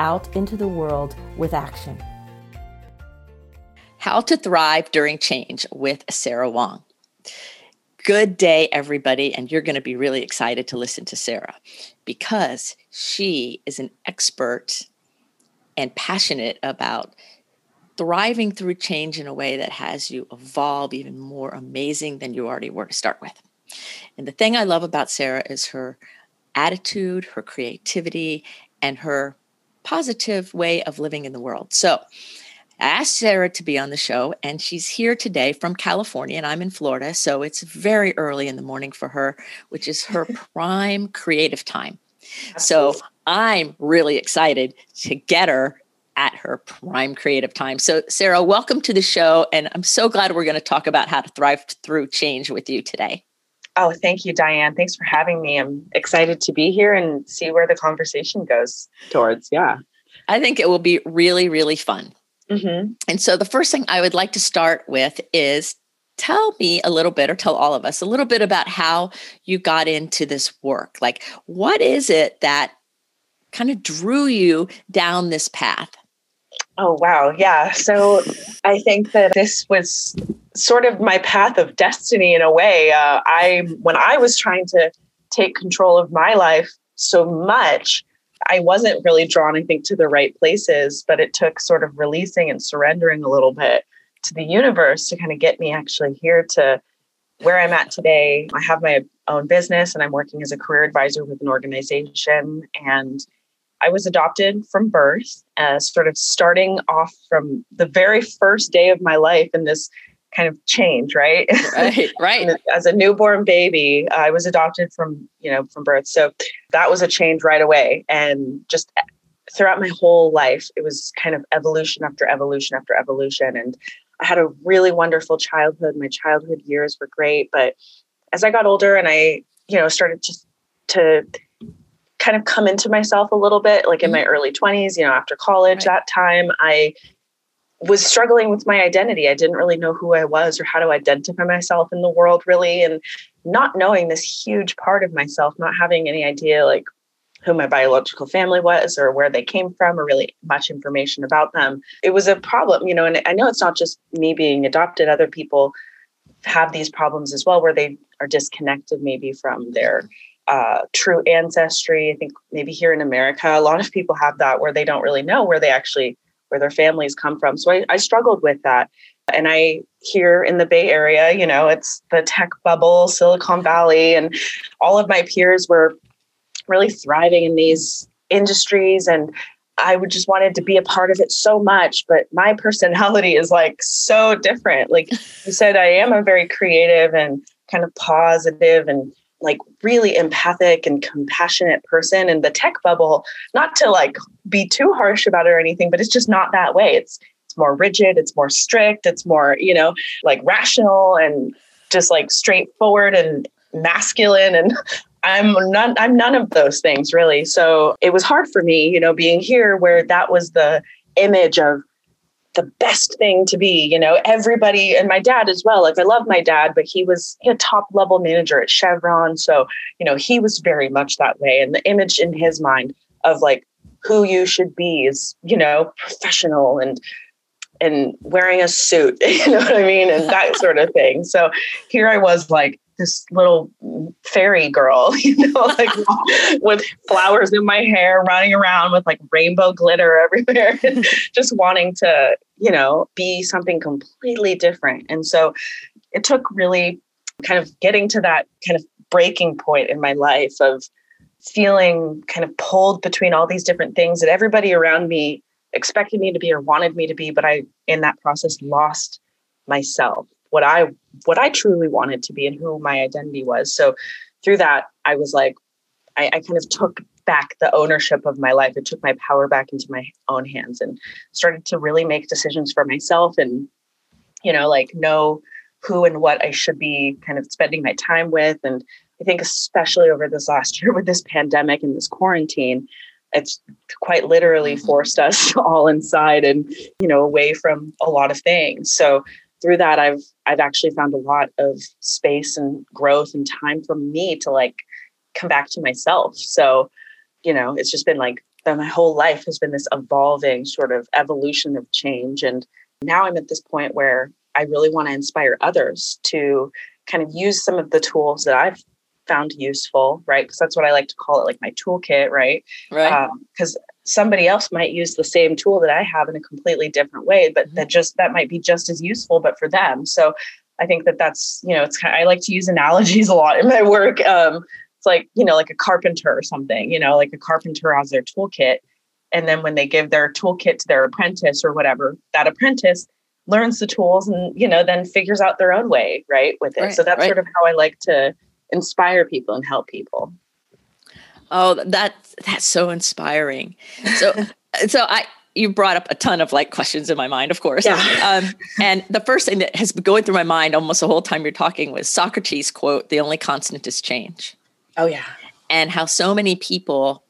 out into the world with action. How to Thrive During Change with Sarah Wong. Good day, everybody. And you're going to be really excited to listen to Sarah because she is an expert and passionate about thriving through change in a way that has you evolve even more amazing than you already were to start with. And the thing I love about Sarah is her attitude, her creativity, and her positive way of living in the world. So, I asked Sarah to be on the show, and she's here today from California, and I'm in Florida. So it's very early in the morning for her, which is her prime creative time. So I'm really excited to get her at her prime creative time. So, Sarah, welcome to the show. And I'm so glad we're going to talk about how to thrive through change with you today. Oh, thank you, Diane. Thanks for having me. I'm excited to be here and see where the conversation goes towards. Yeah. I think it will be really, really fun. Mm-hmm. And so, the first thing I would like to start with is tell me a little bit, or tell all of us a little bit about how you got into this work. Like, what is it that kind of drew you down this path? Oh, wow. Yeah. So I think that this was sort of my path of destiny in a way. Uh, I, when I was trying to take control of my life so much, I wasn't really drawn, I think, to the right places, but it took sort of releasing and surrendering a little bit to the universe to kind of get me actually here to where I'm at today. I have my own business and I'm working as a career advisor with an organization. And I was adopted from birth, uh, sort of starting off from the very first day of my life in this kind of change, right? Right, right. As a newborn baby, I was adopted from, you know, from birth. So that was a change right away. And just throughout my whole life, it was kind of evolution after evolution after evolution. And I had a really wonderful childhood. My childhood years were great. But as I got older and I, you know, started to, to kind of come into myself a little bit, like in my mm-hmm. early 20s, you know, after college, right. that time, I was struggling with my identity. I didn't really know who I was or how to identify myself in the world, really. And not knowing this huge part of myself, not having any idea like who my biological family was or where they came from or really much information about them. It was a problem, you know, and I know it's not just me being adopted, other people have these problems as well where they are disconnected maybe from their uh, true ancestry. I think maybe here in America, a lot of people have that where they don't really know where they actually where their families come from. So I, I struggled with that. And I here in the Bay Area, you know, it's the tech bubble, Silicon Valley, and all of my peers were really thriving in these industries and I would just wanted to be a part of it so much, but my personality is like so different. Like you said, I am a very creative and kind of positive and like really empathic and compassionate person in the tech bubble not to like be too harsh about it or anything but it's just not that way. It's it's more rigid it's more strict it's more you know like rational and just like straightforward and masculine and I'm none I'm none of those things really. So it was hard for me you know being here where that was the image of the best thing to be you know everybody and my dad as well like i love my dad but he was a top level manager at chevron. So you know he was very much that way. And the image in his mind of like who you should be is you know professional and and wearing a suit you know what i mean? And that sort of thing. So here i was like this little fairy girl, you know, like with flowers in my hair, running around with like rainbow glitter everywhere, and just wanting to, you know, be something completely different. And so it took really kind of getting to that kind of breaking point in my life of feeling kind of pulled between all these different things that everybody around me expected me to be or wanted me to be, but I, in that process, lost myself what I what I truly wanted to be and who my identity was. So through that, I was like, I, I kind of took back the ownership of my life. It took my power back into my own hands and started to really make decisions for myself and, you know, like know who and what I should be kind of spending my time with. And I think, especially over this last year with this pandemic and this quarantine, it's quite literally mm-hmm. forced us all inside and, you know, away from a lot of things. So, through that I've I've actually found a lot of space and growth and time for me to like come back to myself. So you know, it's just been like my whole life has been this evolving sort of evolution of change. And now I'm at this point where I really want to inspire others to kind of use some of the tools that I've found useful, right? Because that's what I like to call it, like my toolkit, right? Right. Because um, somebody else might use the same tool that I have in a completely different way, but mm-hmm. that just that might be just as useful, but for them. So I think that that's you know, it's kind of, I like to use analogies a lot in my work. Um, it's like you know like a carpenter or something you know like a carpenter has their toolkit and then when they give their toolkit to their apprentice or whatever that apprentice learns the tools and you know then figures out their own way right with it right, so that's right. sort of how i like to inspire people and help people oh that that's so inspiring so so i you brought up a ton of like questions in my mind, of course. Yeah. Um, and the first thing that has been going through my mind almost the whole time you're talking was Socrates' quote, the only constant is change. Oh, yeah. And how so many people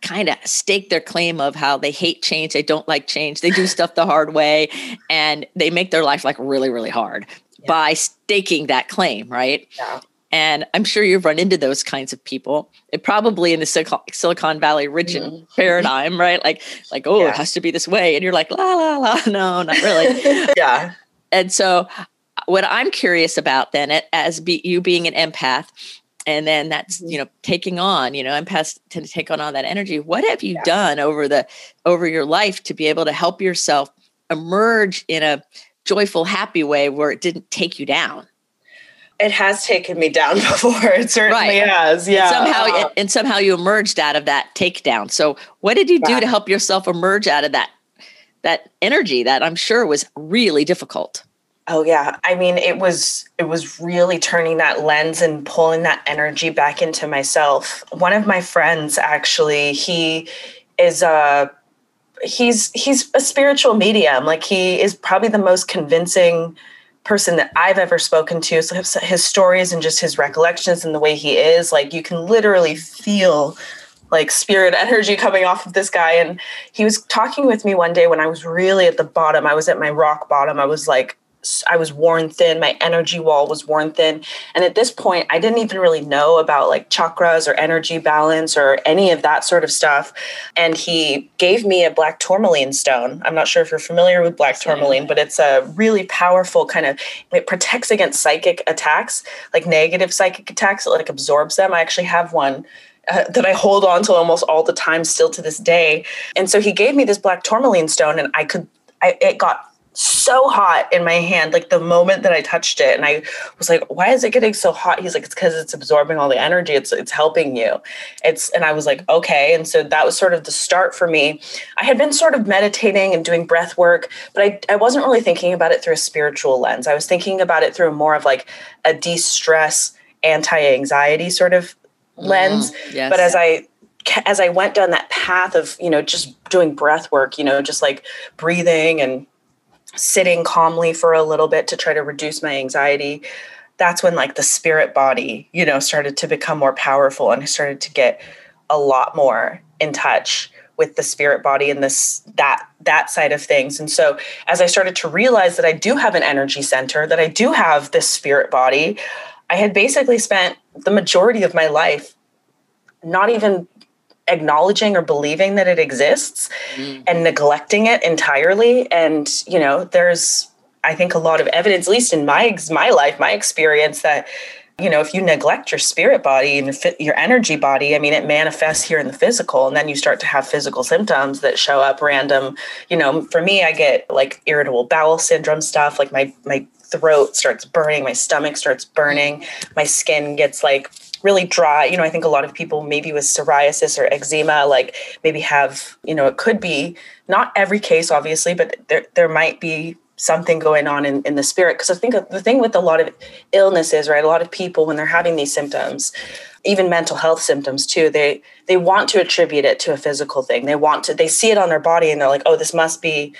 kind of stake their claim of how they hate change, they don't like change, they do stuff the hard way, and they make their life like really, really hard yeah. by staking that claim, right? Yeah. And I'm sure you've run into those kinds of people. It probably in the Silicon Valley region mm-hmm. paradigm, right? Like, like oh, yeah. it has to be this way, and you're like, la la la, no, not really. yeah. And so, what I'm curious about then, as be, you being an empath, and then that's mm-hmm. you know taking on you know empaths tend to take on all that energy what have you yeah. done over the over your life to be able to help yourself emerge in a joyful happy way where it didn't take you down it has taken me down before it certainly right. has yeah and somehow um, and somehow you emerged out of that takedown so what did you do to help yourself emerge out of that that energy that i'm sure was really difficult Oh yeah. I mean, it was it was really turning that lens and pulling that energy back into myself. One of my friends actually, he is a he's he's a spiritual medium. Like he is probably the most convincing person that I've ever spoken to. So his, his stories and just his recollections and the way he is, like you can literally feel like spirit energy coming off of this guy and he was talking with me one day when I was really at the bottom. I was at my rock bottom. I was like I was worn thin. My energy wall was worn thin. And at this point, I didn't even really know about like chakras or energy balance or any of that sort of stuff. And he gave me a black tourmaline stone. I'm not sure if you're familiar with black tourmaline, but it's a really powerful kind of, it protects against psychic attacks, like negative psychic attacks. It like absorbs them. I actually have one uh, that I hold on to almost all the time still to this day. And so he gave me this black tourmaline stone and I could I, it got so hot in my hand like the moment that i touched it and i was like why is it getting so hot? He's like it's because it's absorbing all the energy. It's it's helping you. It's and i was like okay. And so that was sort of the start for me. I had been sort of meditating and doing breath work but i, I wasn't really thinking about it through a spiritual lens. I was thinking about it through more of like a de-stress anti-anxiety sort of lens. mm, yes. but as i as i went down that path of you know just doing breath work you know just like breathing and sitting calmly for a little bit to try to reduce my anxiety that's when like the spirit body you know started to become more powerful and i started to get a lot more in touch with the spirit body and this that that side of things. And so as i started to realize that i do have an energy center that i do have this spirit body i had basically spent the majority of my life not even acknowledging or believing that it exists mm. and neglecting it entirely. And you know there's i think a lot of evidence at least in my my life my experience that you know if you neglect your spirit body and your energy body i mean it manifests here in the physical. And then you start to have physical symptoms that show up random. You know for me i get like irritable bowel syndrome stuff. Like my my throat starts burning. My stomach starts burning. My skin gets like really dry. You know, I think a lot of people maybe with psoriasis or eczema, like maybe have, you know, it could be not every case, obviously, but there there might be something going on in, in the spirit. Because I think the thing with a lot of illnesses, right? A lot of people when they're having these symptoms, even mental health symptoms too they they want to attribute it to a physical thing they want to they see it on their body and they're like oh this must be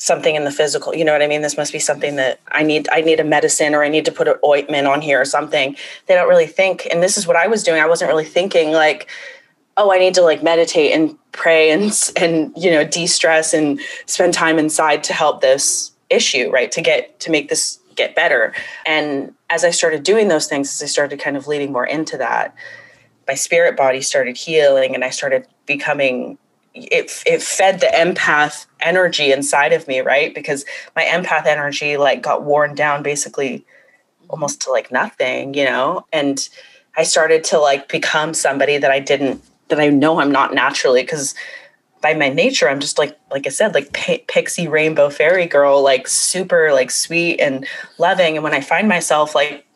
something in the physical you know what i mean? This must be something that i need i need a medicine or i need to put an ointment on here or something. They don't really think and this is what i was doing i wasn't really thinking like oh i need to like meditate and pray and and you know de-stress and spend time inside to help this issue right? To get to make this get better. And as i started doing those things as i started kind of leading more into that my spirit body started healing and i started becoming it it fed the empath energy inside of me, right? Because my empath energy like got worn down basically mm-hmm. almost to like nothing, you know? And I started to like become somebody that I didn't that I know I'm not naturally because by my nature I'm just like like I said like pixie rainbow fairy girl like super like sweet and loving and when I find myself like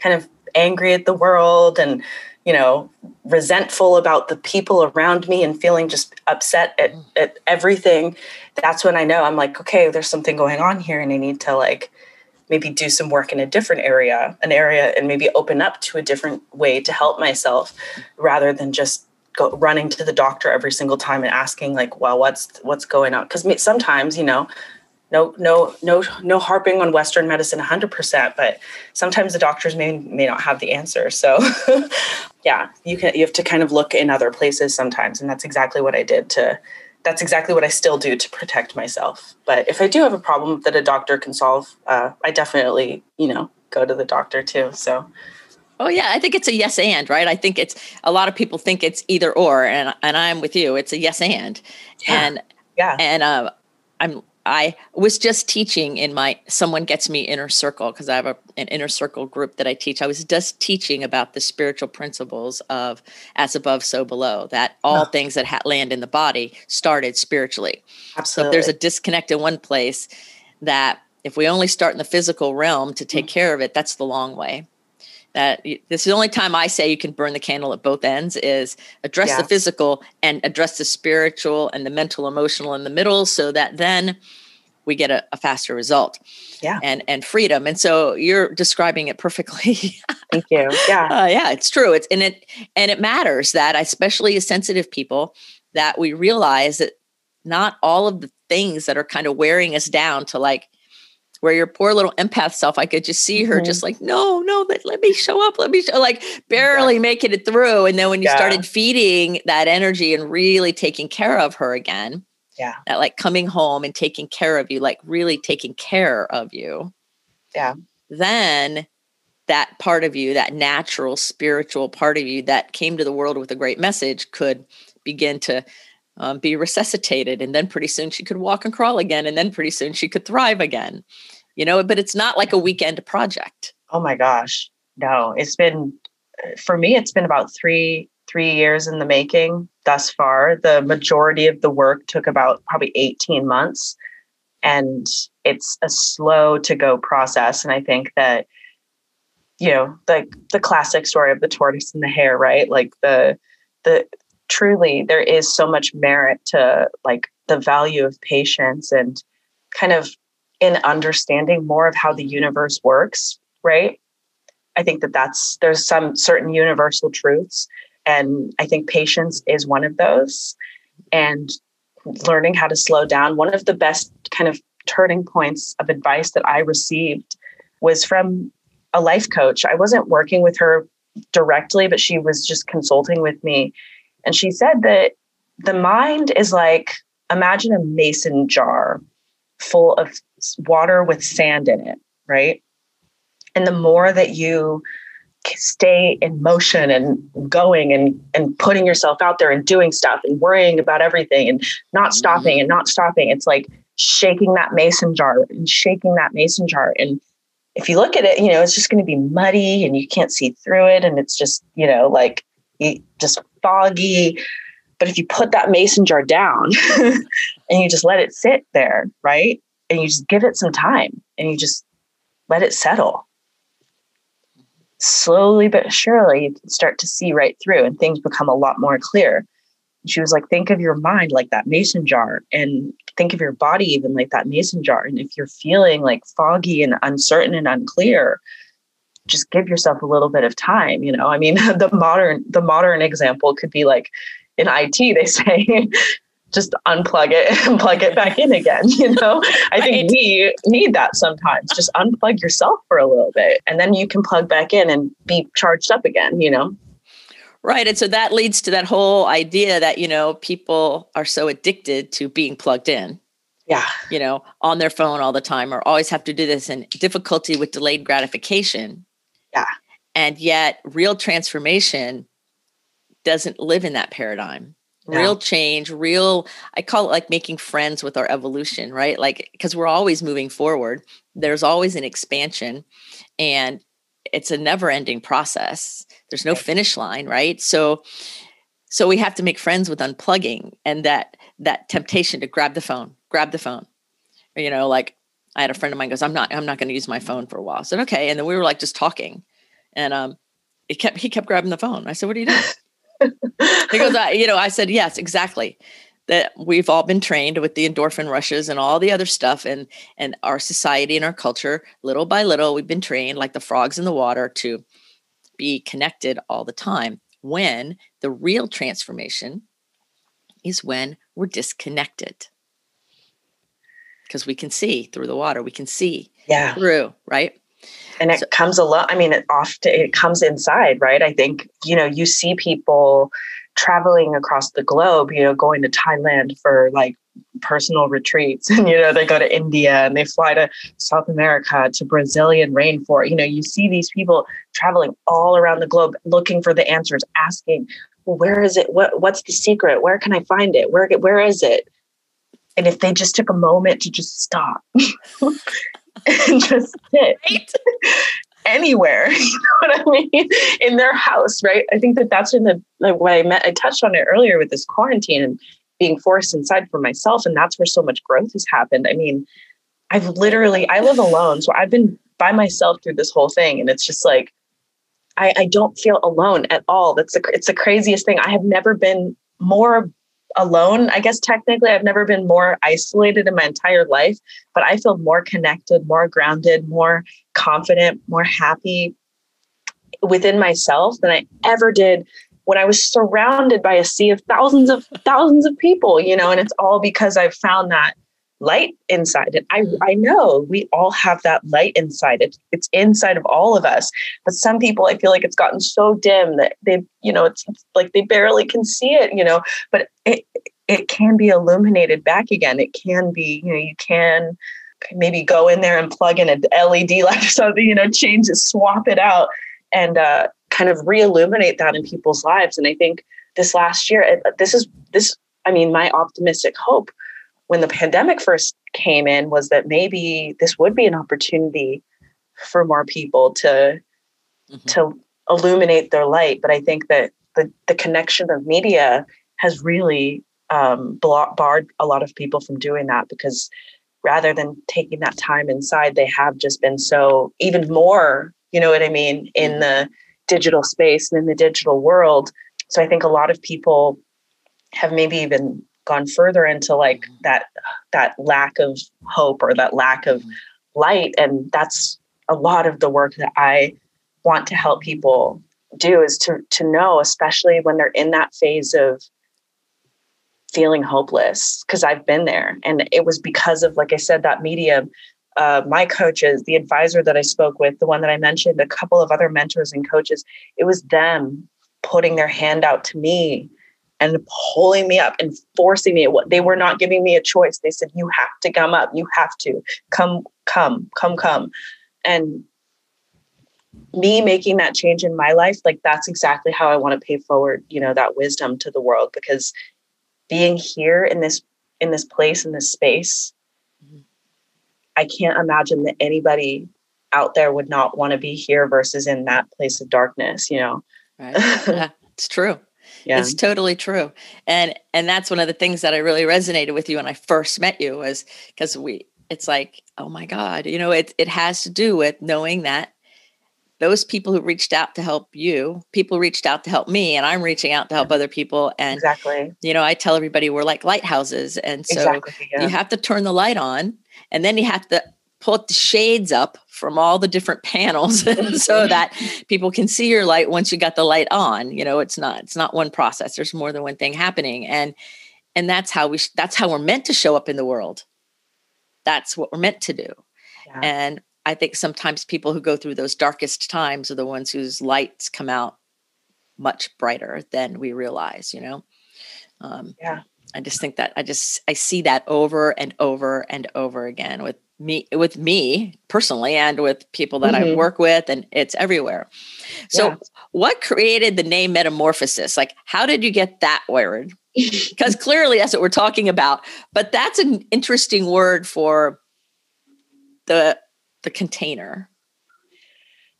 kind of angry at the world and you know, resentful about the people around me and feeling just upset at, mm. at everything, that's when I know I'm like, okay, there's something going on here and I need to like maybe do some work in a different area, an area and maybe open up to a different way to help myself rather than just go running to the doctor every single time and asking like, well, what's what's going on? Because sometimes, you know, no no no no harping on western medicine 100% but sometimes the doctors may may not have the answer so yeah you can you have to kind of look in other places sometimes and that's exactly what i did to that's exactly what i still do to protect myself but if i do have a problem that a doctor can solve uh, i definitely you know go to the doctor too so Oh yeah, I think it's a yes and, right? I think it's a lot of people think it's either or and and I'm with you. It's a yes and. Yeah. And yeah. And uh, I'm I was just teaching in my someone gets me inner circle because I have a, an inner circle group that I teach. I was just teaching about the spiritual principles of as above, so below. That all oh. things that ha- land in the body started spiritually. Absolutely. So if there's a disconnect in one place, that if we only start in the physical realm to take mm-hmm. care of it, that's the long way that this is the only time I say you can burn the candle at both ends is address yeah. the physical and address the spiritual and the mental, emotional in the middle so that then we get a, a faster result. Yeah. And and freedom. And so you're describing it perfectly. Thank you. Yeah. Uh, yeah, it's true. It's and it and it matters that especially as sensitive people that we realize that not all of the things that are kind of wearing us down to like where your poor little empath self, I could just see her mm-hmm. just like, no, no, let, let me show up. Let me show, like barely yeah. making it through. And then when you yeah. started feeding that energy and really taking care of her again, yeah. That like coming home and taking care of you, like really taking care of you. Yeah. Then that part of you, that natural spiritual part of you that came to the world with a great message could begin to um, be resuscitated. And then pretty soon she could walk and crawl again. And then pretty soon she could thrive again you know, but it's not like a weekend project. Oh my gosh. No, it's been uh, for me it's been about 3 3 years in the making thus far. The majority of the work took about probably 18 months and it's a slow to go process and I think that you know, like the classic story of the tortoise and the hare, right? Like the the truly there is so much merit to like the value of patience and kind of in understanding more of how the universe works, right? I think that that's there's some certain universal truths and I think patience is one of those and learning how to slow down. One of the best kind of turning points of advice that I received was from a life coach. I wasn't working with her directly, but she was just consulting with me. And she said that the mind is like imagine a mason jar full of water with sand in it, right? And the more that you stay in motion and going and and putting yourself out there and doing stuff and worrying about everything and not mm-hmm. stopping and not stopping, it's like shaking that mason jar and shaking that mason jar. And if you look at it, you know, it's just going to be muddy and you can't see through it. And it's just, you know, like just foggy. But if you put that mason jar down and you just let it sit there, right? and you just give it some time and you just let it settle. Slowly but surely, you start to see right through and things become a lot more clear. she was like, think of your mind like that mason jar and think of your body even like that mason jar. And if you're feeling like foggy and uncertain and unclear, just give yourself a little bit of time you know i mean the modern the modern example could be like in it they say just unplug it and plug it back in again you know i think we need that sometimes just unplug yourself for a little bit and then you can plug back in and be charged up again you know Right. And so that leads to that whole idea that, you know, people are so addicted to being plugged in. Yeah. You know, on their phone all the time or always have to do this and difficulty with delayed gratification. Yeah. And yet real transformation doesn't live in that paradigm. No. Real change, real, I call it like making friends with our evolution, right? Like, because we're always moving forward, there's always an expansion and it's a never ending process. There's no finish line right? So so we have to make friends with unplugging and that that temptation to grab the phone grab the phone. You know like i had a friend of mine goes i'm not i'm not going to use my phone for a while. I said okay. And then we were like just talking. And um he kept he kept grabbing the phone. I said what are you doing goes I, you know i said yes exactly. That we've all been trained with the endorphin rushes and all the other stuff and and our society and our culture little by little we've been trained like the frogs in the water to be connected all the time when the real transformation is when we're disconnected. Because we can see through the water. We can see yeah. through right and it so, comes a lot i mean it often it comes inside right? I think you know you see people traveling across the globe, you know, going to Thailand for like personal retreats. And you know they go to India and they fly to South America to Brazilian rainforest. You know you see these people traveling all around the globe looking for the answers asking well, where is it? What what's the secret? Where can I find it? Where where is it? And if they just took a moment to just stop and just sit right? anywhere you know what i mean? In their house right? I think that that's in the like what i met i touched on it earlier with this quarantine and being forced inside for myself and that's where so much growth has happened. I mean i've literally i live alone so i've been by myself through this whole thing and it's just like i i don't feel alone at all. That's the it's the craziest thing. I have never been more alone. I guess technically, I've never been more isolated in my entire life, but I feel more connected, more grounded, more confident, more happy within myself than I ever did when I was surrounded by a sea of thousands of thousands of people, you know, and it's all because I've found that light inside it. I, I know we all have that light inside it. It's inside of all of us. But some people, I feel like it's gotten so dim that they, you know, it's, it's like they barely can see it, you know, but it, it can be illuminated back again. It can be, you know, you can maybe go in there and plug in an LED light or something, you know, change it, swap it out and uh, kind of re-illuminate that in people's lives. And I think this last year, this is this, I mean, my optimistic hope when the pandemic first came in was that maybe this would be an opportunity for more people to mm-hmm. to illuminate their light but i think that the, the connection of media has really um, barred a lot of people from doing that because rather than taking that time inside they have just been so even more you know what i mean in mm-hmm. the digital space and in the digital world so i think a lot of people have maybe even gone further into like mm-hmm. that that lack of hope or that lack of mm-hmm. light and that's a lot of the work that i want to help people do is to to know especially when they're in that phase of feeling hopeless because i've been there and it was because of like i said that medium uh, my coaches the advisor that i spoke with the one that i mentioned a couple of other mentors and coaches it was them putting their hand out to me and pulling me up and forcing me. They were not giving me a choice. They said, "You have to come up. You have to come, come, come, come." And me making that change in my life, like that's exactly how I want to pay forward, you know, that wisdom to the world. Because being here in this in this place in this space. I can't imagine that anybody out there would not want to be here versus in that place of darkness. You know, right? Yeah, it's true yeah. it's totally true and and that's one of the things that i really resonated with you when i first met you was because we it's like oh my god you know it, it has to do with knowing that those people who reached out to help you people reached out to help me and i'm reaching out to help other people and exactly you know i tell everybody we're like lighthouses and so exactly, yeah. you have to turn the light on and then you have to put the shades up from all the different panels so that people can see your light once you got the light on you know it's not it's not one process there's more than one thing happening and and that's how we sh- that's how we're meant to show up in the world. That's what we're meant to do. Yeah. and i think sometimes people who go through those darkest times are the ones whose lights come out much brighter than we realize you know? Um, yeah. I just think that i just i see that over and over and over again with me with me personally and with people that mm-hmm. I work with and it's everywhere. So yeah. what created the name metamorphosis? Like how did you get that word? because clearly that's what we're talking about. But that's an interesting word for the the container.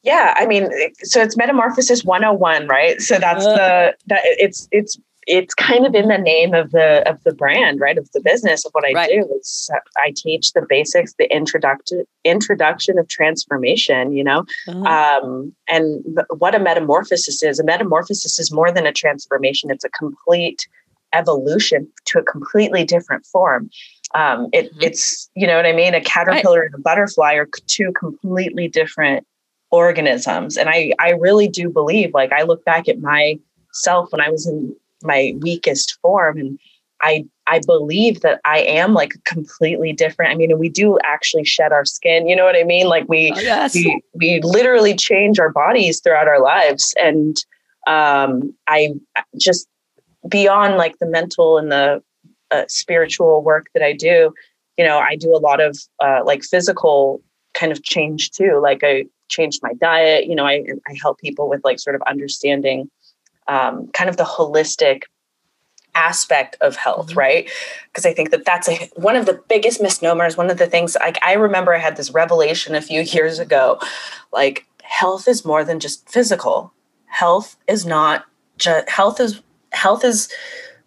Yeah, I mean, so it's metamorphosis 101, right? So that's uh, the that it's it's it's kind of in the name of the of the brand, right? Of the business of what I right. do. It's I teach the basics, the introduction introduction of transformation. You know, mm-hmm. um, and what a metamorphosis is. A metamorphosis is more than a transformation. It's a complete evolution to a completely different form. Um, it, mm-hmm. It's you know what I mean. A caterpillar right. and a butterfly are two completely different organisms, and I I really do believe. Like I look back at myself when I was in my weakest form and I I believe that I am like completely different. I mean, we do actually shed our skin. You know what I mean? Like we oh, yes. we we literally change our bodies throughout our lives. And um, I just beyond like the mental and the uh, spiritual work that I do, you know, I do a lot of uh, like physical kind of change too. Like I changed my diet. You know, I I help people with like sort of understanding um, kind of the holistic aspect of health mm-hmm. right because i think that that's a, one of the biggest misnomers one of the things like i remember i had this revelation a few years ago like health is more than just physical health is not just health is health is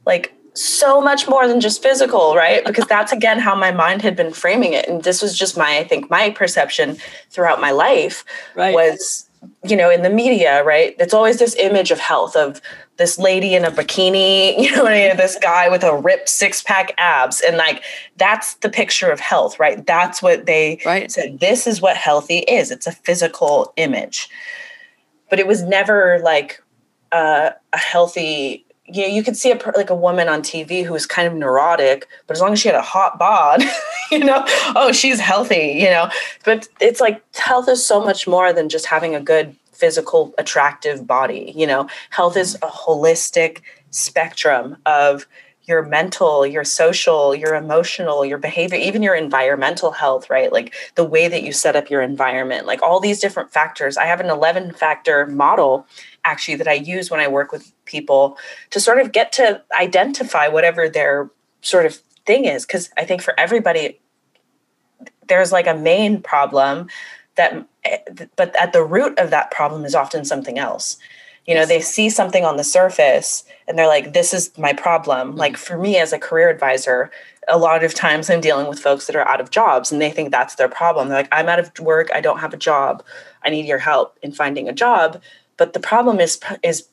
like so much more than just physical right because that's again how my mind had been framing it and this was just my i think my perception throughout my life right. was you know, in the media, right? It's always this image of health of this lady in a bikini, you know, this guy with a ripped six pack abs. And like, that's the picture of health, right? That's what they right. said. This is what healthy is. It's a physical image. But it was never like uh, a healthy you know, you could see a like a woman on TV who was kind of neurotic, but as long as she had a hot bod, you know, oh, she's healthy, you know. But it's like health is so much more than just having a good physical attractive body, you know. Health is a holistic spectrum of your mental, your social, your emotional, your behavior, even your environmental health, right? Like the way that you set up your environment, like all these different factors. I have an 11 factor model actually that I use when I work with people to sort of get to identify whatever their sort of thing is. Cause I think for everybody, there's like a main problem that, but at the root of that problem is often something else. You know they see something on the surface and they're like this is my problem. Mm-hmm. like for me as a career advisor a lot of times i'm dealing with folks that are out of jobs and they think that's their problem. They're like i'm out of work. I don't have a job. I need your help in finding a job. But the problem is is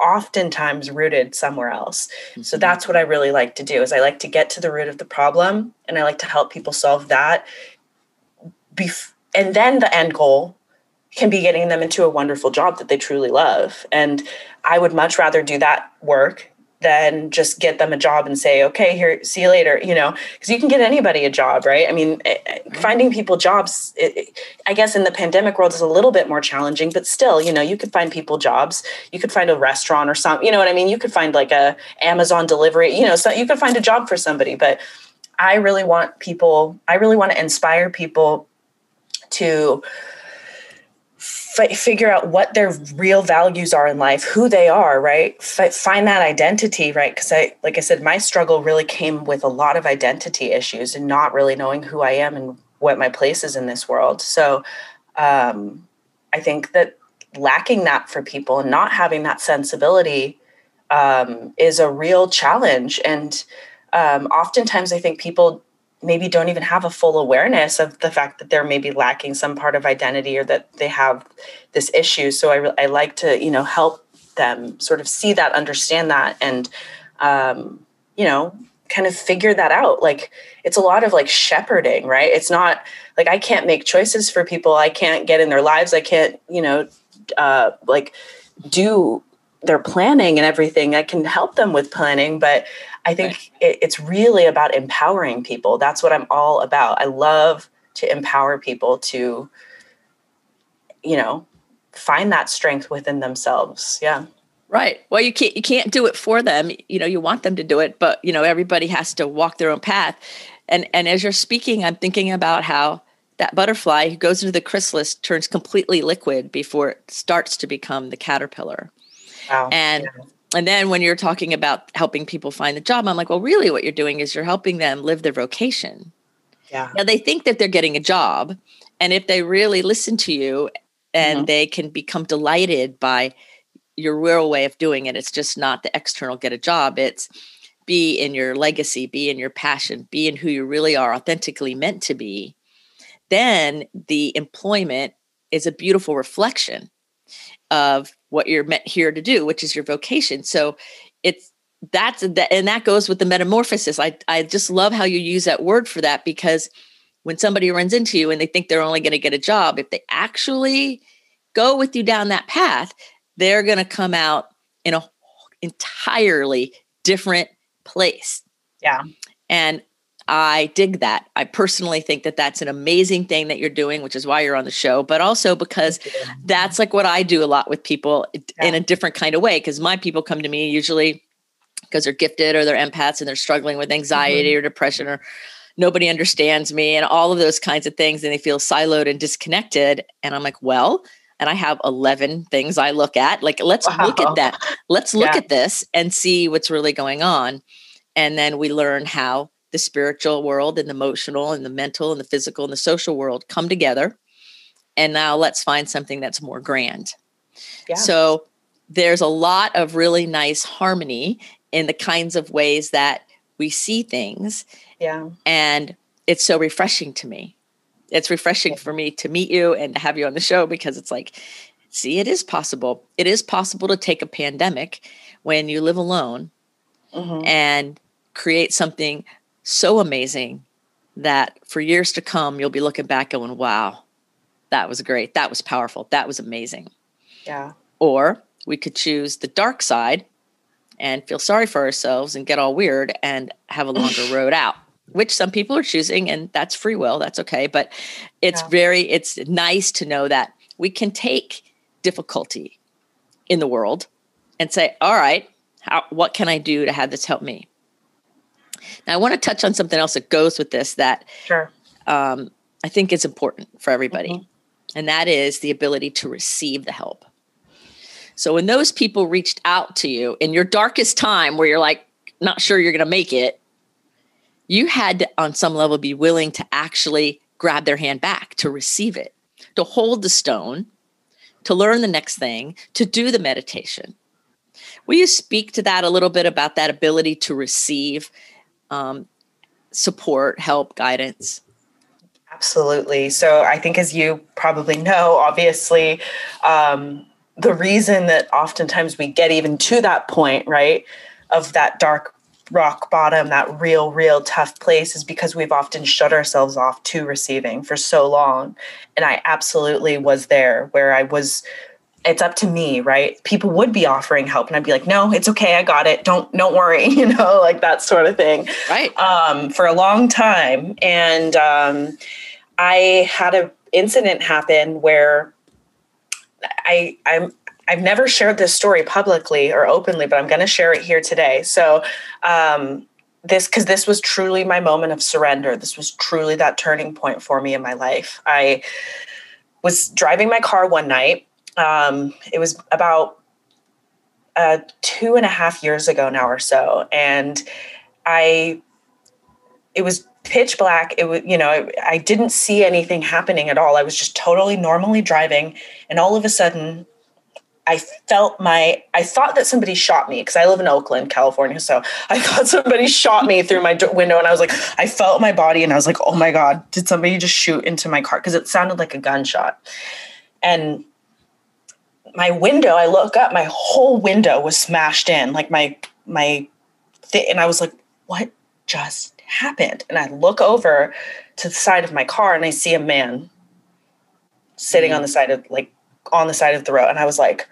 oftentimes rooted somewhere else mm-hmm. so that's what i really like to do is i like to get to the root of the problem and i like to help people solve that Bef- and then the end goal can be getting them into a wonderful job that they truly love. And I would much rather do that work than just get them a job and say, okay, here, see you later, you know, because you can get anybody a job, right? I mean, eh, eh, finding people jobs, it, I guess in the pandemic world is a little bit more challenging, but still, you know, you could find people jobs. You could find a restaurant or something, you know what I mean? You could find like a Amazon delivery, you know, so you could find a job for somebody, but I really want people, I really want to inspire people to f- figure out what their real values are in life, who they are, right? F- find that identity, right? Because I, like I said, my struggle really came with a lot of identity issues and not really knowing who I am and what my place is in this world. So um, I think that lacking that for people and not having that sensibility um, is a real challenge. And um, oftentimes, I think people maybe don't even have a full awareness of the fact that they're maybe lacking some part of identity or that they have this issue so i, I like to you know help them sort of see that understand that and um, you know kind of figure that out. Like it's a lot of like shepherding, right? It's not like I can't make choices for people. I can't get in their lives. I can't, you know, uh, like do their planning and everything. I can help them with planning, but I think right. it, it's really about empowering people. That's what I'm all about. I love to empower people to, you know, find that strength within themselves. Yeah. Right. Well, you can't you can't do it for them. You know, you want them to do it, but you know, everybody has to walk their own path. And and as you're speaking, I'm thinking about how that butterfly who goes into the chrysalis turns completely liquid before it starts to become the caterpillar. Wow. And yeah. And then when you're talking about helping people find the job, I'm like, well, really what you're doing is you're helping them live their vocation. Yeah. Now they think that they're getting a job. And if they really listen to you and mm-hmm. they can become delighted by your real way of doing it. It's just not the external get a job. It's be in your legacy, be in your passion, be in who you really are authentically meant to be. Then the employment is a beautiful reflection of what you're meant here to do, which is your vocation. So it's that's that and that goes with the metamorphosis. I I just love how you use that word for that because when somebody runs into you and they think they're only going to get a job, if they actually go with you down that path, they're going to come out in a entirely different place. Yeah. And I dig that. I personally think that that's an amazing thing that you're doing, which is why you're on the show, but also because that's like what I do a lot with people yeah. in a different kind of way. Because my people come to me usually because they're gifted or they're empaths and they're struggling with anxiety mm-hmm. or depression or nobody understands me and all of those kinds of things. And they feel siloed and disconnected. And I'm like, well, and I have 11 things I look at. Like, let's wow. look at that. Let's look yeah. at this and see what's really going on. And then we learn how the spiritual world and the emotional and the mental and the physical and the social world come together. And now let's find something that's more grand. Yeah. So there's a lot of really nice harmony in the kinds of ways that we see things. Yeah. And it's so refreshing to me it's refreshing for me to meet you and to have you on the show because it's like, see, it is possible. It is possible to take a pandemic when you live alone mm-hmm. and create something so amazing that for years to come, you'll be looking back going, wow, that was great. That was powerful. That was amazing. Yeah. Or we could choose the dark side and feel sorry for ourselves and get all weird and have a longer road out which some people are choosing and that's free will that's okay but it's yeah. very it's nice to know that we can take difficulty in the world and say all right how, what can i do to have this help me now i want to touch on something else that goes with this that sure. um, i think is important for everybody mm-hmm. and that is the ability to receive the help so when those people reached out to you in your darkest time where you're like not sure you're going to make it you had to, on some level, be willing to actually grab their hand back, to receive it, to hold the stone, to learn the next thing, to do the meditation. Will you speak to that a little bit about that ability to receive um, support, help, guidance? Absolutely. So I think, as you probably know, obviously, um, the reason that oftentimes we get even to that point, right, of that dark rock bottom, that real, real tough place, is because we've often shut ourselves off to receiving for so long. And I absolutely was there where I was it's up to me right people would be offering help and i'd be like no it's okay i got it don't don't worry you know like that sort of thing right um, for a long time and um, i had an incident happen where i i'm I've never shared this story publicly or openly, but I'm going to share it here today. So, um, this because this was truly my moment of surrender. This was truly that turning point for me in my life. I was driving my car one night. Um, it was about uh, two and a half years ago now or so, and I. It was pitch black. It was, you know, I, I didn't see anything happening at all. I was just totally normally driving, and all of a sudden, I felt my, I thought that somebody shot me because I live in Oakland, California. So I thought somebody shot me through my window and I was like, I felt my body and I was like, oh my God, did somebody just shoot into my car? Because it sounded like a gunshot. And my window, I look up, my whole window was smashed in, like my, my, th- and I was like, what just happened? And I look over to the side of my car and I see a man sitting mm-hmm. on the side of like on the side of the road. And I was like,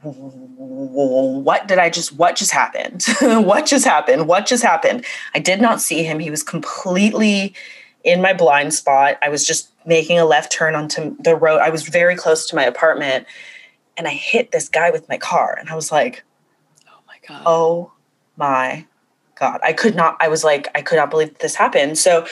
what did I just, what just happened? what just happened? What just happened? I did not see him. He was completely in my blind spot. I was just making a left turn onto the road. I was very close to my apartment and I hit this guy with my car. And I was like, oh my God. Oh my God. I could not, I was like, I could not believe this happened. So,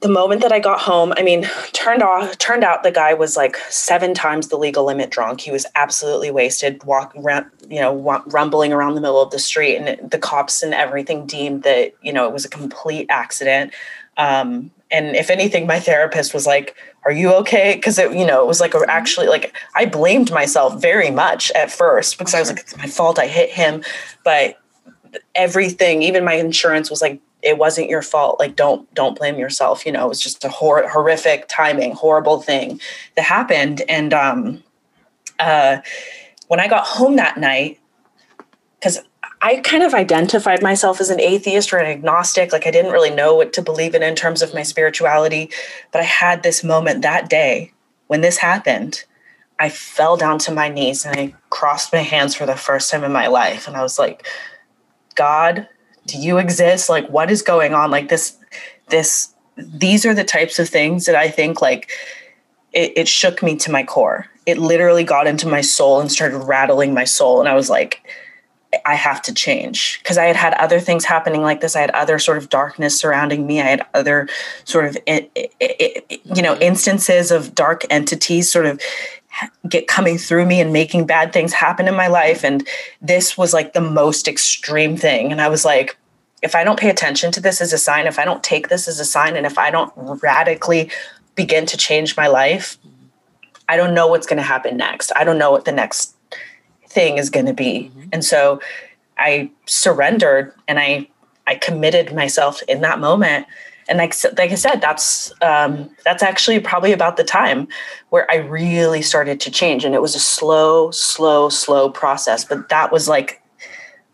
the moment that I got home, I mean, turned off, turned out the guy was like seven times the legal limit drunk. He was absolutely wasted, walk, around, you know, rumbling around the middle of the street, and the cops and everything deemed that you know it was a complete accident. Um, and if anything, my therapist was like, "Are you okay?" Because it, you know, it was like actually like I blamed myself very much at first because I was like, "It's my fault. I hit him," but everything, even my insurance was like it wasn't your fault. Like don't don't blame yourself. You know it was just a hor- horrific timing horrible thing that happened. And um uh when i got home that night because i kind of identified myself as an atheist or an agnostic like i didn't really know what to believe in in terms of my spirituality but i had this moment that day when this happened. I fell down to my knees and i crossed my hands for the first time in my life and i was like god do you exist? Like what is going on? Like this this these are the types of things that i think like it, it shook me to my core. It literally got into my soul and started rattling my soul and i was like I have to change. Because I had had other things happening like this. I had other sort of darkness surrounding me. I had other sort of, you know, mm-hmm. instances of dark entities sort of get coming through me and making bad things happen in my life. And this was like the most extreme thing. And i was like if i don't pay attention to this as a sign if i don't take this as a sign and if i don't radically begin to change my life mm-hmm. i don't know what's going to happen next. I don't know what the next thing is going to be mm-hmm. and so i surrendered and i i committed myself in that moment and like like I said, that's um, that's actually probably about the time where I really started to change, and it was a slow, slow, slow process. But that was like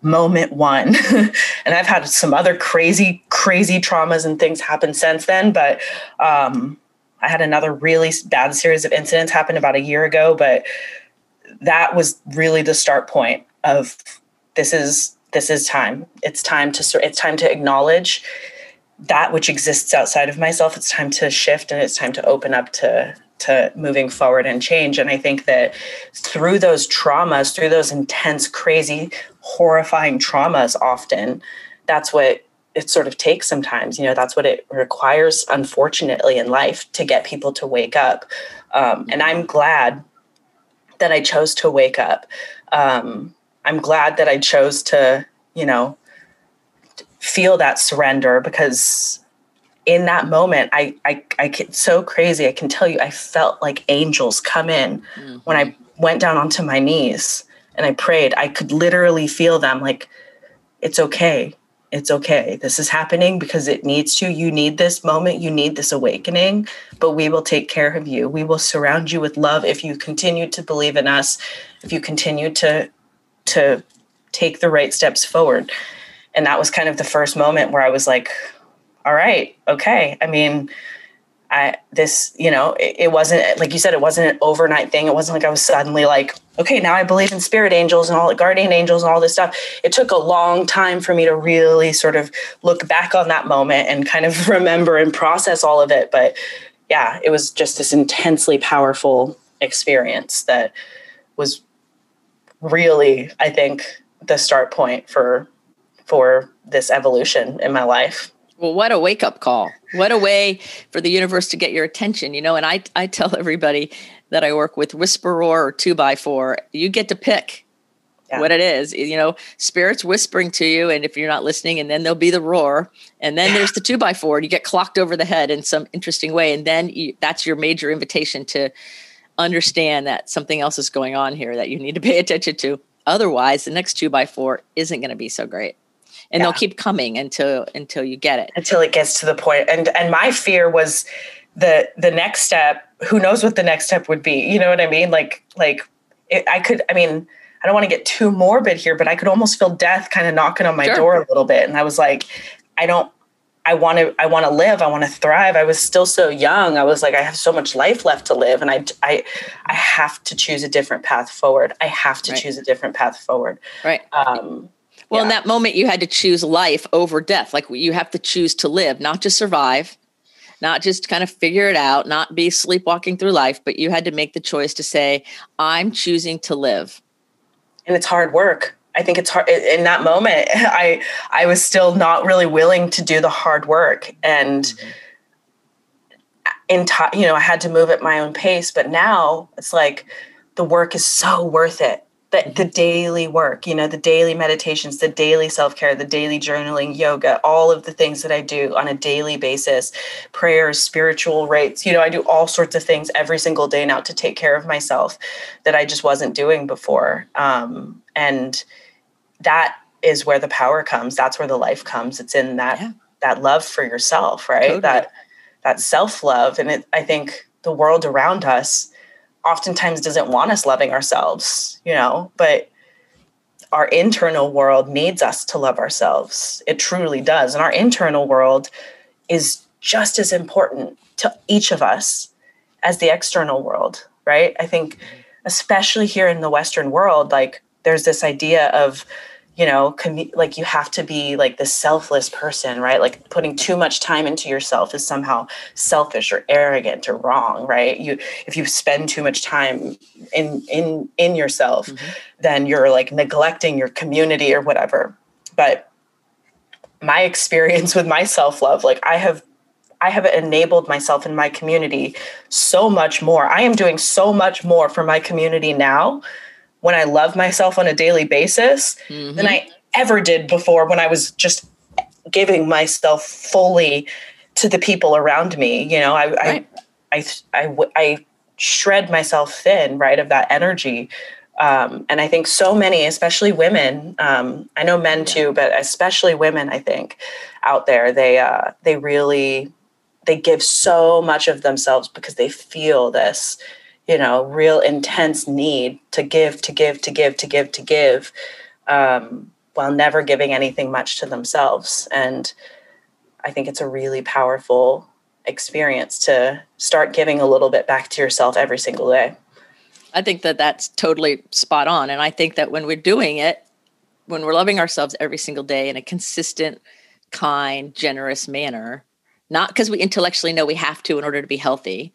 moment one, and I've had some other crazy, crazy traumas and things happen since then. But um, I had another really bad series of incidents happen about a year ago, but that was really the start point of this is this is time. It's time to it's time to acknowledge that which exists outside of myself. It's time to shift and it's time to open up to to moving forward and change. And i think that through those traumas through those intense crazy horrifying traumas often that's what it sort of takes sometimes. You know that's what it requires unfortunately in life to get people to wake up. Um, and i'm glad that i chose to wake up. Um, i'm glad that i chose to you know feel that surrender because in that moment I, I i get so crazy. I can tell you i felt like angels come in mm-hmm. when i went down onto my knees and i prayed. I could literally feel them like it's okay it's okay. This is happening because it needs to. You need this moment. You need this awakening but we will take care of you. We will surround you with love if you continue to believe in us if you continue to to take the right steps forward. And that was kind of the first moment where I was like, all right, okay. I mean, I this, you know, it, it, wasn't like you said, it wasn't an overnight thing. It wasn't like I was suddenly like, okay, now I believe in spirit angels and all the guardian angels and all this stuff. It took a long time for me to really sort of look back on that moment and kind of remember and process all of it. But yeah, it was just this intensely powerful experience that was really, I think, the start point for for this evolution in my life. Well, what a wake up call. What a way for the universe to get your attention, you know. And I, I tell everybody that I work with whisperer or two by four, you get to pick yeah. what it is. You know, spirits whispering to you, and if you're not listening, and then there'll be the roar, and then yeah. there's the two by four, and you get clocked over the head in some interesting way, and then you, that's your major invitation to understand that something else is going on here that you need to pay attention to. Otherwise, the next two by four isn't going to be so great and yeah. they'll keep coming until until you get it until it gets to the point and and my fear was the the next step who knows what the next step would be you know what i mean like like it, i could i mean I don't want to get too morbid here, but I could almost feel death kind of knocking on my sure. door a little bit. And I was like, I don't, I want to, I want to live. I want to thrive. I was still so young. I was like, I have so much life left to live. And I, I, I have to choose a different path forward. I have to right. choose a different path forward. Right. Um, well, yeah. in that moment, you had to choose life over death. Like you have to choose to live, not just survive, not just kind of figure it out, not be sleepwalking through life, but you had to make the choice to say, I'm choosing to live. And it's hard work. I think it's hard in that moment. I I was still not really willing to do the hard work, and mm-hmm. in time, you know, I had to move at my own pace. But now it's like the work is so worth it the, the daily work, you know, the daily meditations, the daily self care, the daily journaling, yoga, all of the things that I do on a daily basis, prayers, spiritual rites, you know, I do all sorts of things every single day now to take care of myself that I just wasn't doing before. Um, and that is where the power comes. That's where the life comes. It's in that yeah. that love for yourself, right? Totally. That that self love, and it, I think the world around us oftentimes doesn't want us loving ourselves, you know, but our internal world needs us to love ourselves. It truly does. And our internal world is just as important to each of us as the external world, right? I think, mm-hmm. especially here in the Western world, like there's this idea of you know commu- like you have to be like the selfless person right like putting too much time into yourself is somehow selfish or arrogant or wrong right you if you spend too much time in in in yourself mm-hmm. then you're like neglecting your community or whatever but my experience with my self-love like i have I have enabled myself in my community so much more. I am doing so much more for my community now when I love myself on a daily basis mm-hmm. than I ever did before when I was just giving myself fully to the people around me. You know, I, right. I, I, I, I, shred myself thin, right, of that energy. Um, and I think so many, especially women, um, I know men too, but especially women, I think out there, they, uh, they really, they give so much of themselves because they feel this you know real intense need to give to give to give to give to give um, while never giving anything much to themselves. And i think it's a really powerful experience to start giving a little bit back to yourself every single day. I think that that's totally spot on. And i think that when we're doing it when we're loving ourselves every single day in a consistent kind generous manner not because we intellectually know we have to in order to be healthy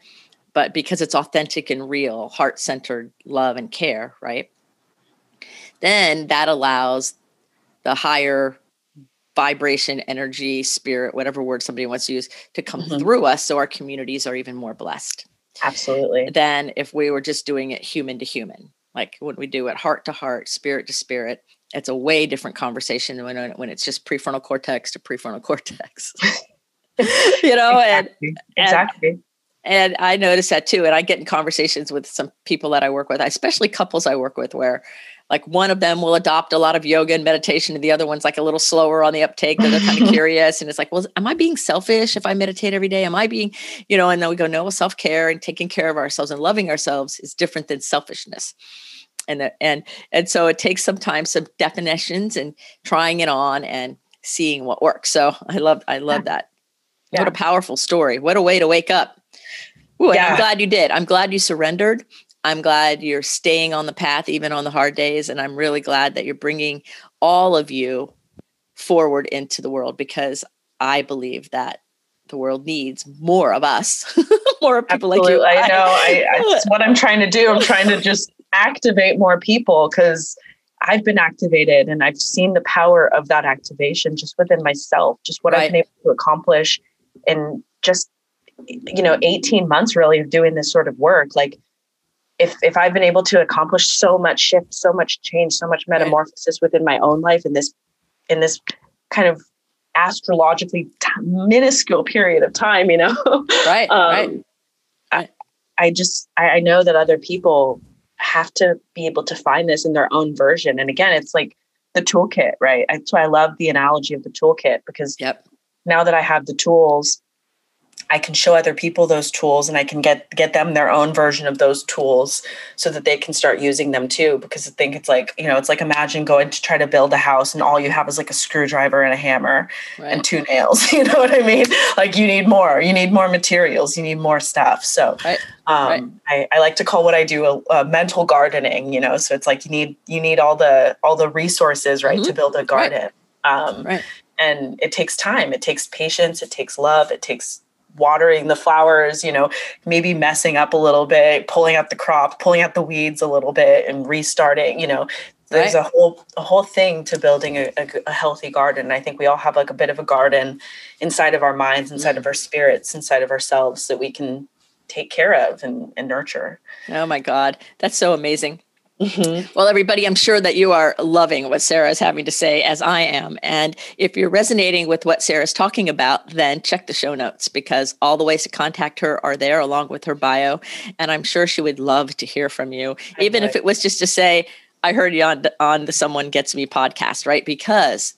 but because it's authentic and real, heart centered love and care, right? Then that allows the higher vibration, energy, spirit, whatever word somebody wants to use, to come mm-hmm. through us so our communities are even more blessed. Absolutely. Than if we were just doing it human to human. Like when we do it heart to heart, spirit to spirit, it's a way different conversation when, when it's just prefrontal cortex to prefrontal cortex. you know, exactly. and, exactly. And I notice that too. And I get in conversations with some people that I work with, especially couples I work with, where like one of them will adopt a lot of yoga and meditation, and the other one's like a little slower on the uptake. They're kind of curious. And it's like, well, am I being selfish if I meditate every day? Am I being, you know, and then we go, no, self care and taking care of ourselves and loving ourselves is different than selfishness. And, and and so it takes some time, some definitions, and trying it on and seeing what works. So I love I love yeah. that. Yeah. What a powerful story! What a way to wake up. Ooh, yeah. I'm glad you did. I'm glad you surrendered. I'm glad you're staying on the path, even on the hard days. And I'm really glad that you're bringing all of you forward into the world because I believe that the world needs more of us, more people Absolutely. like you. I know. I, I, that's what I'm trying to do. I'm trying to just activate more people because I've been activated and I've seen the power of that activation just within myself, just what right. I've been able to accomplish and just you know 18 months really of doing this sort of work like if if i've been able to accomplish so much shift so much change so much metamorphosis within my own life in this in this kind of astrologically t- minuscule period of time you know? Right um, right. I, I just I, I know that other people have to be able to find this in their own version. And again it's like the toolkit right? That's why i love the analogy of the toolkit because yep. now that i have the tools I can show other people those tools and I can get get them their own version of those tools so that they can start using them too. Because I think it's like, you know, it's like imagine going to try to build a house and all you have is like a screwdriver and a hammer right. and two nails. You know what I mean? Like you need more. You need more materials. You need more stuff. So right. Um, right. I, I, like to call what I do a, a, mental gardening, you know. So it's like you need you need all the all the resources, right, mm-hmm. to build a garden. Um, right. And it takes time. It takes patience. It takes love. It takes watering the flowers, you know, maybe messing up a little bit, pulling out the crop, pulling out the weeds a little bit and restarting, you know, there's right. a whole a whole thing to building a, a, a, healthy garden. I think we all have like a bit of a garden inside of our minds, inside mm-hmm. of our spirits, inside of ourselves that we can take care of and, and nurture. Oh my God. That's so amazing. Mm-hmm. Well, everybody, I'm sure that you are loving what Sarah is having to say, as I am. And if you're resonating with what Sarah's talking about, then check the show notes because all the ways to contact her are there along with her bio. And I'm sure she would love to hear from you, I even if it was just to say, I heard you on, on the Someone Gets Me podcast, right? Because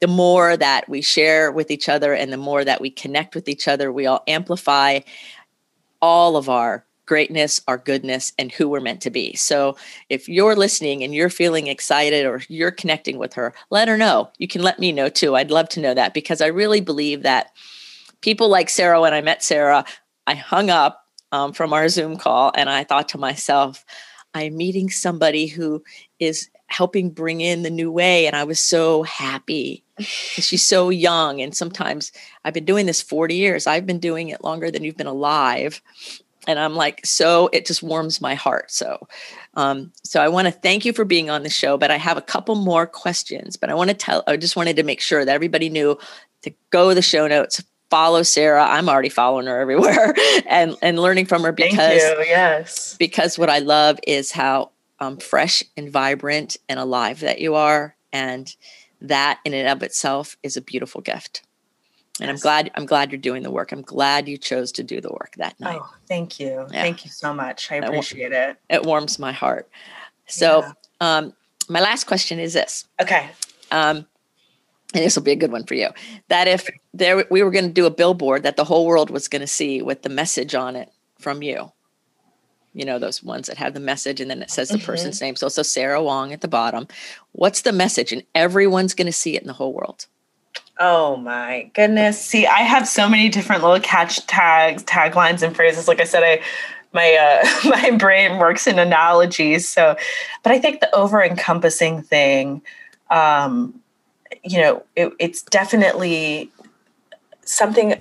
the more that we share with each other and the more that we connect with each other, we all amplify all of our greatness, our goodness, and who we're meant to be. So if you're listening and you're feeling excited or you're connecting with her, let her know. You can let me know too. I'd love to know that because I really believe that people like Sarah, when I met Sarah, I hung up um, from our Zoom call and I thought to myself, I'm meeting somebody who is helping bring in the new way. And I was so happy she's so young. And sometimes I've been doing this 40 years. I've been doing it longer than you've been alive and i'm like so it just warms my heart. So um, so i want to thank you for being on the show but i have a couple more questions. But i want to tell i just wanted to make sure that everybody knew to go to the show notes follow sarah. I'm already following her everywhere and and learning from her because yes. because what i love is how um, fresh and vibrant and alive that you are. And that in and of itself is a beautiful gift and yes. i'm glad i'm glad you're doing the work. I'm glad you chose to do the work that night. Oh thank you. Yeah. thank you so much. I appreciate it. it warms my heart. So yeah. um my last question is this. Okay. Um and this will be a good one for you. That if there we were going to do a billboard that the whole world was going to see with the message on it from you. You know those ones that have the message and then it says the mm-hmm. person's name. So so sarah wong at the bottom. What's the message? And everyone's going to see it in the whole world Oh my goodness. See, I have so many different little catch tags, taglines and phrases. Like I said, I my uh my brain works in analogies. So but I think the over encompassing thing, um, you know, it, it's definitely something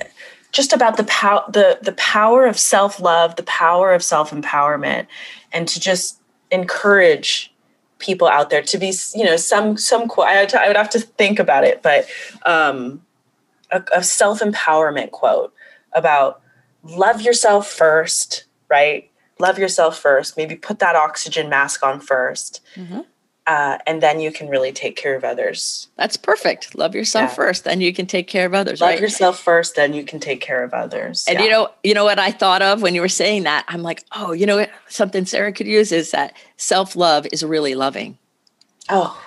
just about the power the the power of self-love, the power of self-empowerment, and to just encourage people out there to be you know some some I, I would have to think about it but um a, a self-empowerment quote about love yourself first right? Love yourself first maybe put that oxygen mask on 1st mm-hmm uh, and then you can really take care of others. That's perfect. Love yourself yeah. first, then you can take care of others. Love right? yourself first, then you can take care of others. And yeah. you know, you know what I thought of when you were saying that. I'm like, oh, you know, something Sarah could use is that self love is really loving. Oh,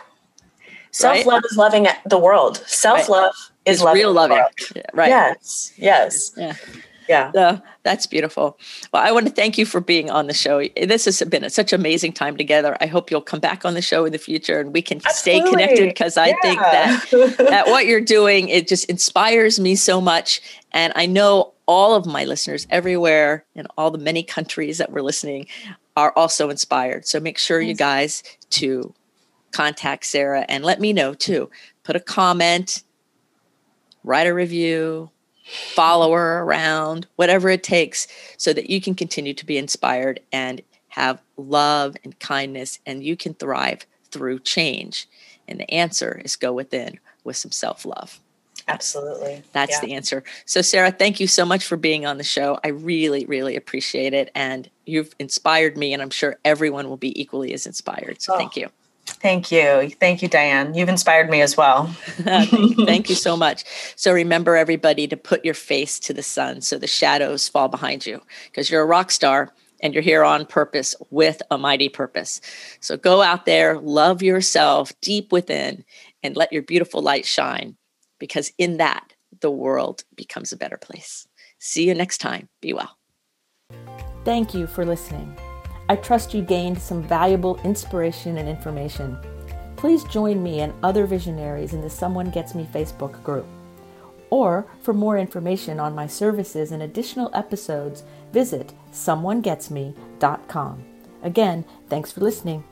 self love right? is loving the world. Self love right. is loving real loving. Right. Yes. Yes. Yeah. Yeah. So that's beautiful. Well, I want to thank you for being on the show. This has been such an amazing time together. I hope you'll come back on the show in the future and we can Absolutely. stay connected because I yeah. think that that what you're doing it just inspires me so much and I know all of my listeners everywhere in all the many countries that we're listening are also inspired. So make sure you guys to contact Sarah and let me know too. Put a comment, write a review, follow her around, whatever it takes, so that you can continue to be inspired and have love and kindness, and you can thrive through change. And the answer is go within with some self love. Absolutely. That's yeah. the answer. So, Sarah, thank you so much for being on the show. I really, really appreciate it. And you've inspired me, and I'm sure everyone will be equally as inspired. So, oh, thank you. Thank you. Thank you, Diane. You've inspired me as well. thank, you. so much. So remember, everybody, to put your face to the sun so the shadows fall behind you because you're a rock star and you're here on purpose with a mighty purpose. So go out there, love yourself deep within, and let your beautiful light shine because in that, the world becomes a better place. See you next time. Be well. Thank you for listening. I trust you gained some valuable inspiration and information. Please join me and other visionaries in the Someone Gets Me Facebook group. Or for more information on my services and additional episodes, visit someonegetsme.com. Again, thanks for listening.